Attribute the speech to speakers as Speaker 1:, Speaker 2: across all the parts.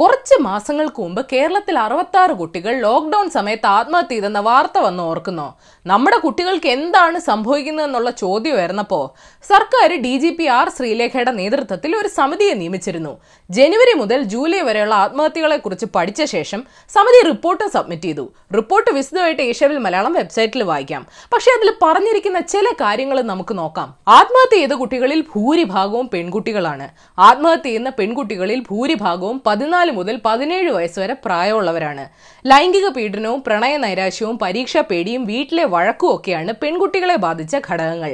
Speaker 1: കുറച്ച് മാസങ്ങൾക്ക് മുമ്പ് കേരളത്തിൽ ആറ് കുട്ടികൾ ലോക്ക്ഡൌൺ സമയത്ത് ആത്മഹത്യ ചെയ്തെന്ന വാർത്ത വന്ന് ഓർക്കുന്നോ നമ്മുടെ കുട്ടികൾക്ക് എന്താണ് സംഭവിക്കുന്നതെന്നുള്ള ചോദ്യം ഉയർന്നപ്പോൾ സർക്കാർ ഡി ജി പി ആർ ശ്രീലേഖയുടെ നേതൃത്വത്തിൽ ഒരു സമിതിയെ നിയമിച്ചിരുന്നു ജനുവരി മുതൽ ജൂലൈ വരെയുള്ള ആത്മഹത്യകളെക്കുറിച്ച് പഠിച്ച ശേഷം സമിതി റിപ്പോർട്ട് സബ്മിറ്റ് ചെയ്തു റിപ്പോർട്ട് വിശദമായിട്ട് ഏഷ്യവിൽ മലയാളം വെബ്സൈറ്റിൽ വായിക്കാം പക്ഷേ അതിൽ പറഞ്ഞിരിക്കുന്ന ചില കാര്യങ്ങൾ നമുക്ക് നോക്കാം ആത്മഹത്യ ചെയ്ത കുട്ടികളിൽ ഭൂരിഭാഗവും പെൺകുട്ടികളാണ് ആത്മഹത്യ ചെയ്യുന്ന പെൺകുട്ടികളിൽ ഭൂരിഭാഗവും പതിനാല് മുതൽ പതിനേഴ് വയസ്സ് വരെ പ്രായമുള്ളവരാണ് ലൈംഗിക പീഡനവും പ്രണയ നൈരാശ്യവും പരീക്ഷാ പേടിയും വീട്ടിലെ വഴക്കും ഒക്കെയാണ് പെൺകുട്ടികളെ ബാധിച്ച ഘടകങ്ങൾ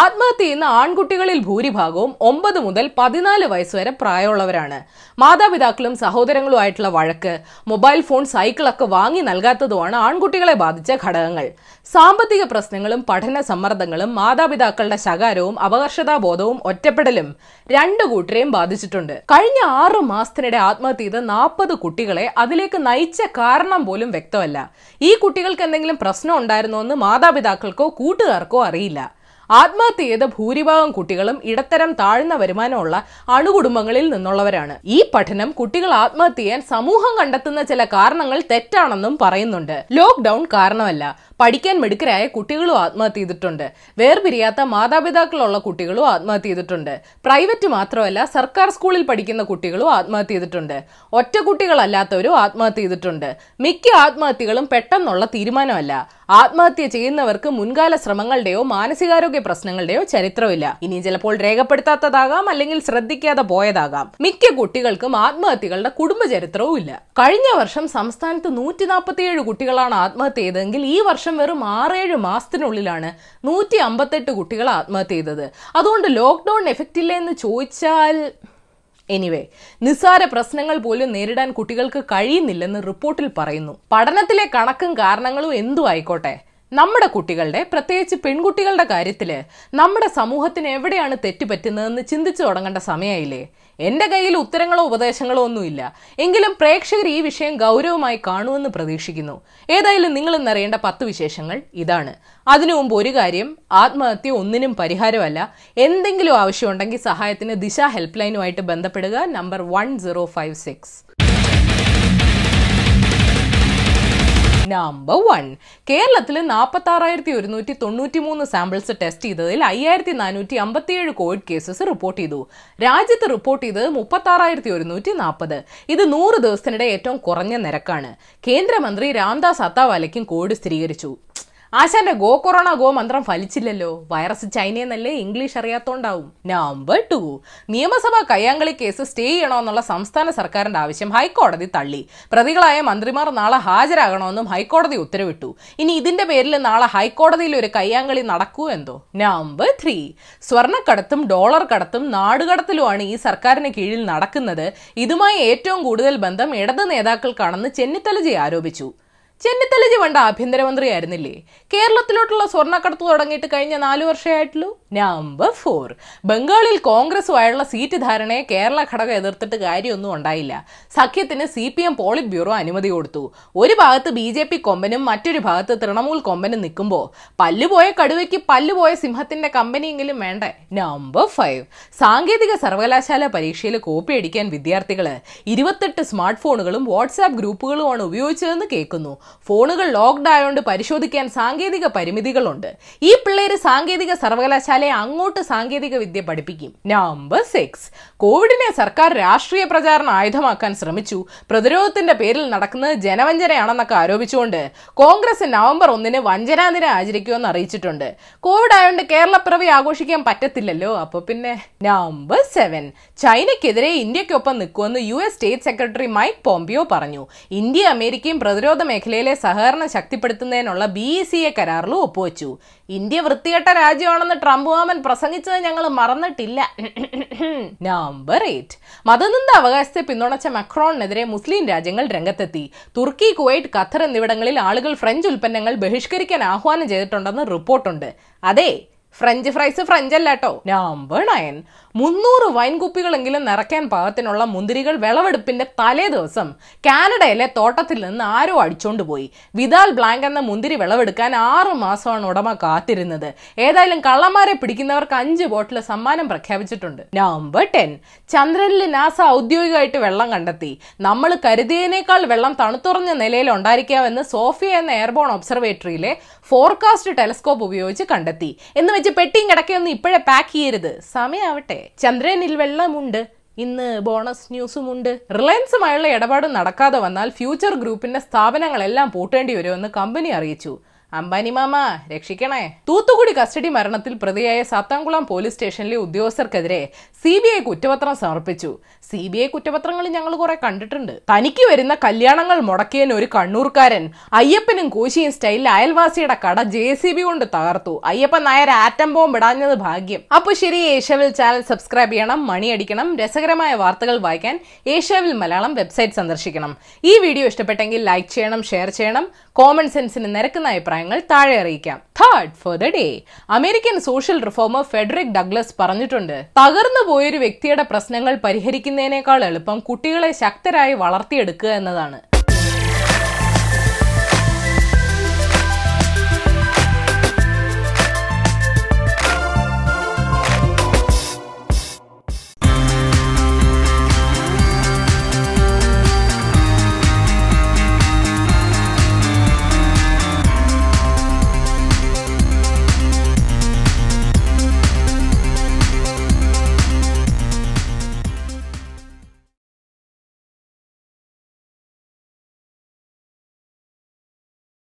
Speaker 1: ആത്മഹത്യ ചെയ്യുന്ന ആൺകുട്ടികളിൽ ഭൂരിഭാഗവും ഒമ്പത് മുതൽ പതിനാല് വയസ്സുവരെ പ്രായമുള്ളവരാണ് മാതാപിതാക്കളും സഹോദരങ്ങളുമായിട്ടുള്ള വഴക്ക് മൊബൈൽ ഫോൺ സൈക്കിളൊക്കെ വാങ്ങി നൽകാത്തതുമാണ് ആൺകുട്ടികളെ ബാധിച്ച ഘടകങ്ങൾ സാമ്പത്തിക പ്രശ്നങ്ങളും പഠന സമ്മർദ്ദങ്ങളും മാതാപിതാക്കളുടെ ശകാരവും അപകർഷതാബോധവും ഒറ്റപ്പെടലും രണ്ടു കൂട്ടരെയും ബാധിച്ചിട്ടുണ്ട് കഴിഞ്ഞ ആറു മാസത്തിനിടെ ആത്മഹത്യ ചെയ്ത നാൽപ്പത് കുട്ടികളെ അതിലേക്ക് നയിച്ച കാരണം പോലും വ്യക്തമല്ല ഈ കുട്ടികൾക്ക് എന്തെങ്കിലും പ്രശ്നം ഉണ്ടായിരുന്നോ എന്ന് മാതാപിതാക്കൾക്കോ കൂട്ടുകാർക്കോ അറിയില്ല ആത്മഹത്യ ചെയ്ത ഭൂരിഭാഗം കുട്ടികളും ഇടത്തരം താഴ്ന്ന വരുമാനമുള്ള അണുകുടുംബങ്ങളിൽ നിന്നുള്ളവരാണ് ഈ പഠനം കുട്ടികൾ ആത്മഹത്യ ചെയ്യാൻ സമൂഹം കണ്ടെത്തുന്ന ചില കാരണങ്ങൾ തെറ്റാണെന്നും പറയുന്നുണ്ട് ലോക്ക്ഡൌൺ കാരണമല്ല പഠിക്കാൻ മെടുക്കരായ കുട്ടികളും ആത്മഹത്യ ചെയ്തിട്ടുണ്ട് വേർപിരിയാത്ത മാതാപിതാക്കളുള്ള കുട്ടികളും ആത്മഹത്യ ചെയ്തിട്ടുണ്ട് പ്രൈവറ്റ് മാത്രമല്ല സർക്കാർ സ്കൂളിൽ പഠിക്കുന്ന കുട്ടികളും ആത്മഹത്യ ചെയ്തിട്ടുണ്ട് ഒറ്റ കുട്ടികളല്ലാത്തവരും ആത്മഹത്യ ചെയ്തിട്ടുണ്ട് മിക്ക ആത്മഹത്യകളും പെട്ടെന്നുള്ള തീരുമാനമല്ല ആത്മഹത്യ ചെയ്യുന്നവർക്ക് മുൻകാല ശ്രമങ്ങളുടെയോ മാനസികാരോഗ്യ പ്രശ്നങ്ങളുടെയോ ചരിത്രമില്ല ഇനി ചിലപ്പോൾ രേഖപ്പെടുത്താത്തതാകാം അല്ലെങ്കിൽ ശ്രദ്ധിക്കാതെ പോയതാകാം മിക്ക കുട്ടികൾക്കും ആത്മഹത്യകളുടെ കുടുംബ ചരിത്രവും ഇല്ല കഴിഞ്ഞ വർഷം സംസ്ഥാനത്ത് നൂറ്റി കുട്ടികളാണ് ആത്മഹത്യ ചെയ്തതെങ്കിൽ ഈ വർഷം വർഷം വെറും ആറേഴ് മാസത്തിനുള്ളിലാണ് നൂറ്റി അമ്പത്തെട്ട് കുട്ടികൾ ആത്മഹത്യ ചെയ്തത് അതുകൊണ്ട് ലോക്ക്ഡൗൺ എഫക്റ്റ് ഇല്ല എന്ന് ചോദിച്ചാൽ എനിവേ നിസ്സാര പ്രശ്നങ്ങൾ പോലും നേരിടാൻ കുട്ടികൾക്ക് കഴിയുന്നില്ലെന്ന് റിപ്പോർട്ടിൽ പറയുന്നു പഠനത്തിലെ കണക്കും കാരണങ്ങളും എന്തു ആയിക്കോട്ടെ നമ്മുടെ കുട്ടികളുടെ പ്രത്യേകിച്ച് പെൺകുട്ടികളുടെ കാര്യത്തിൽ നമ്മുടെ സമൂഹത്തിന് എവിടെയാണ് തെറ്റുപറ്റുന്നതെന്ന് ചിന്തിച്ചു തുടങ്ങേണ്ട സമയമായില്ലേ എൻ്റെ കയ്യിൽ ഉത്തരങ്ങളോ ഉപദേശങ്ങളോ ഒന്നുമില്ല എങ്കിലും പ്രേക്ഷകർ ഈ വിഷയം ഗൗരവമായി കാണുമെന്ന് പ്രതീക്ഷിക്കുന്നു ഏതായാലും നിങ്ങൾ ഇന്നറിയേണ്ട പത്ത് വിശേഷങ്ങൾ ഇതാണ് അതിനു മുമ്പ് ഒരു കാര്യം ആത്മഹത്യ ഒന്നിനും പരിഹാരമല്ല എന്തെങ്കിലും ആവശ്യമുണ്ടെങ്കിൽ സഹായത്തിന് ദിശ ഹെൽപ്പ് ലൈനുമായിട്ട് ബന്ധപ്പെടുക number one zero five six number one കേരളത്തിൽ നാൽപ്പത്തി ആറായിരത്തി ഒരുന്നൂറ്റി തൊണ്ണൂറ്റി മൂന്ന് സാമ്പിൾസ് ടെസ്റ്റ് ചെയ്തതിൽ അയ്യായിരത്തി നാനൂറ്റി അമ്പത്തിയേഴ് കോവിഡ് കേസസ് റിപ്പോർട്ട് ചെയ്തു രാജ്യത്ത് റിപ്പോർട്ട് ചെയ്തത് മുപ്പത്തി ആറായിരത്തി ഒരുന്നൂറ്റി നാൽപ്പത് ഇത് നൂറ് ദിവസത്തിനിടെ ഏറ്റവും കുറഞ്ഞ നിരക്കാണ് കേന്ദ്രമന്ത്രി രാംദാസ് അത്താവാലയ്ക്കും കോവിഡ് സ്ഥിരീകരിച്ചു ആശാന്റെ ഗോ കൊറോണ ഗോ മന്ത്രം ഫലിച്ചില്ലല്ലോ വൈറസ് ചൈനയെന്നല്ലേ ഇംഗ്ലീഷ് അറിയാത്തോണ്ടാവും നമ്പർ ടു നിയമസഭാ കയ്യാങ്കളി കേസ് സ്റ്റേ ചെയ്യണമെന്നുള്ള സംസ്ഥാന സർക്കാരിന്റെ ആവശ്യം ഹൈക്കോടതി തള്ളി പ്രതികളായ മന്ത്രിമാർ നാളെ ഹാജരാകണമെന്നും ഹൈക്കോടതി ഉത്തരവിട്ടു ഇനി ഇതിന്റെ പേരിൽ നാളെ ഹൈക്കോടതിയിൽ ഒരു കയ്യാങ്കളി നടക്കൂ എന്തോ നമ്പർ ത്രീ സ്വർണ്ണക്കടത്തും ഡോളർ കടത്തും നാടുകടത്തിലുമാണ് ഈ സർക്കാരിന് കീഴിൽ നടക്കുന്നത് ഇതുമായി ഏറ്റവും കൂടുതൽ ബന്ധം ഇടത് നേതാക്കൾക്കാണെന്ന് ചെന്നിത്തലജി ആരോപിച്ചു ചെന്നിത്തല ജി ആഭ്യന്തരമന്ത്രി ആയിരുന്നില്ലേ കേരളത്തിലോട്ടുള്ള സ്വർണ്ണക്കടത്ത് തുടങ്ങിയിട്ട് കഴിഞ്ഞ നാലു വർഷമായിട്ടുള്ളൂ നമ്പർ ഫോർ ബംഗാളിൽ കോൺഗ്രസുമായുള്ള സീറ്റ് ധാരണയെ കേരള ഘടകം എതിർത്തിട്ട് കാര്യമൊന്നും ഉണ്ടായില്ല സഖ്യത്തിന് C P M polit bureau അനുമതി കൊടുത്തു ഒരു ഭാഗത്ത് ബി ജെ പി കൊമ്പനും മറ്റൊരു ഭാഗത്ത് തൃണമൂൽ കൊമ്പനും നിൽക്കുമ്പോൾ പല്ലുപോയ കടുവയ്ക്ക് പല്ലുപോയ സിംഹത്തിന്റെ കമ്പനിയെങ്കിലും വേണ്ട നമ്പർ ഫൈവ് സാങ്കേതിക സർവകലാശാല പരീക്ഷയിൽ കോപ്പി അടിക്കാൻ വിദ്യാർത്ഥികൾ ഇരുപത്തെട്ട് സ്മാർട്ട് ഫോണുകളും വാട്സാപ്പ് ഗ്രൂപ്പുകളുമാണ് ഉപയോഗിച്ചതെന്ന് കേൾക്കുന്നു ഫോണുകൾ ലോക്ക്ഡ് ആയതുകൊണ്ട് പരിശോധിക്കാൻ സാങ്കേതിക പരിമിതികളുണ്ട് ഈ പിള്ളേര് സാങ്കേതിക സർവകലാശാലയെ അങ്ങോട്ട് സാങ്കേതിക വിദ്യ പഠിപ്പിക്കും നമ്പർ സിക്സ് കോവിഡിനെ സർക്കാർ രാഷ്ട്രീയ പ്രചാരണ ആയുധമാക്കാൻ ശ്രമിച്ചു പ്രതിരോധത്തിന്റെ പേരിൽ നടക്കുന്നത് ജനവഞ്ചനയാണെന്നൊക്കെ ആരോപിച്ചുകൊണ്ട് കോൺഗ്രസ് നവംബർ ഒന്നിന് വഞ്ചനാ ദിനം ആചരിക്കുമെന്ന് അറിയിച്ചിട്ടുണ്ട് കോവിഡ് ആയതുകൊണ്ട് കേരളപ്പിറവി ആഘോഷിക്കാൻ പറ്റത്തില്ലല്ലോ അപ്പൊ പിന്നെ നമ്പർ സെവൻ ചൈനയ്ക്കെതിരെ ഇന്ത്യക്കൊപ്പം നിൽക്കുമെന്ന് U S state secretary Mike Pompeo പറഞ്ഞു ഇന്ത്യ അമേരിക്കയും പ്രതിരോധ ഇന്ത്യയിലെ സഹകരണം ശക്തിപ്പെടുത്തുന്നതിനുള്ള ബി സി എ കരാറിലും ഒപ്പുവെച്ചു ഇന്ത്യ വൃത്തികെട്ട രാജ്യമാണെന്ന് ട്രംപ് വാമൻ പ്രസംഗിച്ചത് ഞങ്ങൾ മറന്നിട്ടില്ല നമ്പർ എയ്റ്റ് മതനിന്ദ അവകാശത്തെ പിന്തുണച്ച മക്രോണിനെതിരെ മുസ്ലിം രാജ്യങ്ങൾ രംഗത്തെത്തി തുർക്കി കുവൈറ്റ് ഖത്തർ എന്നിവിടങ്ങളിൽ ആളുകൾ ഫ്രഞ്ച് ഉൽപ്പന്നങ്ങൾ ബഹിഷ്കരിക്കാൻ ആഹ്വാനം ചെയ്തിട്ടുണ്ടെന്ന് റിപ്പോർട്ടുണ്ട് അതെ ഫ്രഞ്ച് ഫ്രൈസ് ഫ്രഞ്ച് അല്ല കേട്ടോ നമ്പർ നയൻ മുന്നൂറ് വൈൻ കുപ്പികളെങ്കിലും നിറയ്ക്കാൻ പാകത്തിനുള്ള മുന്തിരികൾ വിളവെടുപ്പിന്റെ തലേ ദിവസം കാനഡയിലെ തോട്ടത്തിൽ നിന്ന് ആരോ അടിച്ചോണ്ട് പോയി വിദാൽ ബ്ലാങ്ക് എന്ന മുന്തിരി വിളവെടുക്കാൻ ആറു മാസമാണ് ഉടമ കാത്തിരുന്നത് ഏതായാലും കള്ളന്മാരെ പിടിക്കുന്നവർക്ക് അഞ്ച് ബോട്ടിൽ സമ്മാനം പ്രഖ്യാപിച്ചിട്ടുണ്ട് നമ്പർ ടെൻ ചന്ദ്രനിൽ നാസ ഔദ്യോഗികമായിട്ട് വെള്ളം കണ്ടെത്തി നമ്മൾ കരുതിയതിനേക്കാൾ വെള്ളം തണുത്തുറഞ്ഞ നിലയിൽ ഉണ്ടായിരിക്കാമെന്ന് സോഫിയ എന്ന എയർബോൺ ഒബ്സർവേറ്ററിയിലെ ഫോർകാസ്റ്റ് ടെലസ്കോപ്പ് ഉപയോഗിച്ച് കണ്ടെത്തി എന്ന് വെച്ച് പെട്ടിയും കിടക്കയൊന്നും ഇപ്പോഴേ പാക്ക് ചെയ്യരുത് സമയമാവട്ടെ ചന്ദ്രനിൽ വെള്ളമുണ്ട് ഇന്ന് ബോണസ് ന്യൂസും ഉണ്ട് റിലയൻസുമായുള്ള ഇടപാട് നടക്കാതെ വന്നാൽ ഫ്യൂച്ചർ ഗ്രൂപ്പിന്റെ സ്ഥാപനങ്ങളെല്ലാം പൂട്ടേണ്ടി വരുമെന്ന് കമ്പനി അറിയിച്ചു അംബാനി മാമ രക്ഷിക്കണേ തൂത്തുകുടി കസ്റ്റഡി മരണത്തിൽ പ്രതിയായ സാത്താംകുളം പോലീസ് സ്റ്റേഷനിലെ ഉദ്യോഗസ്ഥർക്കെതിരെ സി ബി ഐ കുറ്റപത്രം സമർപ്പിച്ചു സി ബി ഐ കുറ്റപത്രങ്ങൾ ഞങ്ങൾ കുറെ കണ്ടിട്ടുണ്ട് തനിക്ക് വരുന്ന കല്യാണങ്ങൾ മുടക്കിയതിന് ഒരു കണ്ണൂർക്കാരൻ അയ്യപ്പനും കോശിയും സ്റ്റൈലിൽ അയൽവാസിയുടെ കട ജെ സി ബി കൊണ്ട് തകർത്തു അയ്യപ്പൻ നായർ ആറ്റം ബോംബ് ഇടാഞ്ഞത് ഭാഗ്യം അപ്പൊ ശരി ഏഷ്യാവിൽ ചാനൽ സബ്സ്ക്രൈബ് ചെയ്യണം മണിയടിക്കണം രസകരമായ വാർത്തകൾ വായിക്കാൻ ഏഷ്യാവിൽ മലയാളം വെബ്സൈറ്റ് സന്ദർശിക്കണം ഈ വീഡിയോ ഇഷ്ടപ്പെട്ടെങ്കിൽ ലൈക്ക് ചെയ്യണം ഷെയർ ചെയ്യണം കോമൺ സെൻസിന് നിരക്കുന്ന അഭിപ്രായം അഭിപ്രായങ്ങൾ താഴെ അറിയിക്കാം third for the day American social reformer Frederick Douglass പറഞ്ഞിട്ടുണ്ട് തകർന്നു പോയൊരു വ്യക്തിയുടെ പ്രശ്നങ്ങൾ പരിഹരിക്കുന്നതിനേക്കാൾ എളുപ്പം കുട്ടികളെ ശക്തരായി വളർത്തിയെടുക്കുക എന്നതാണ്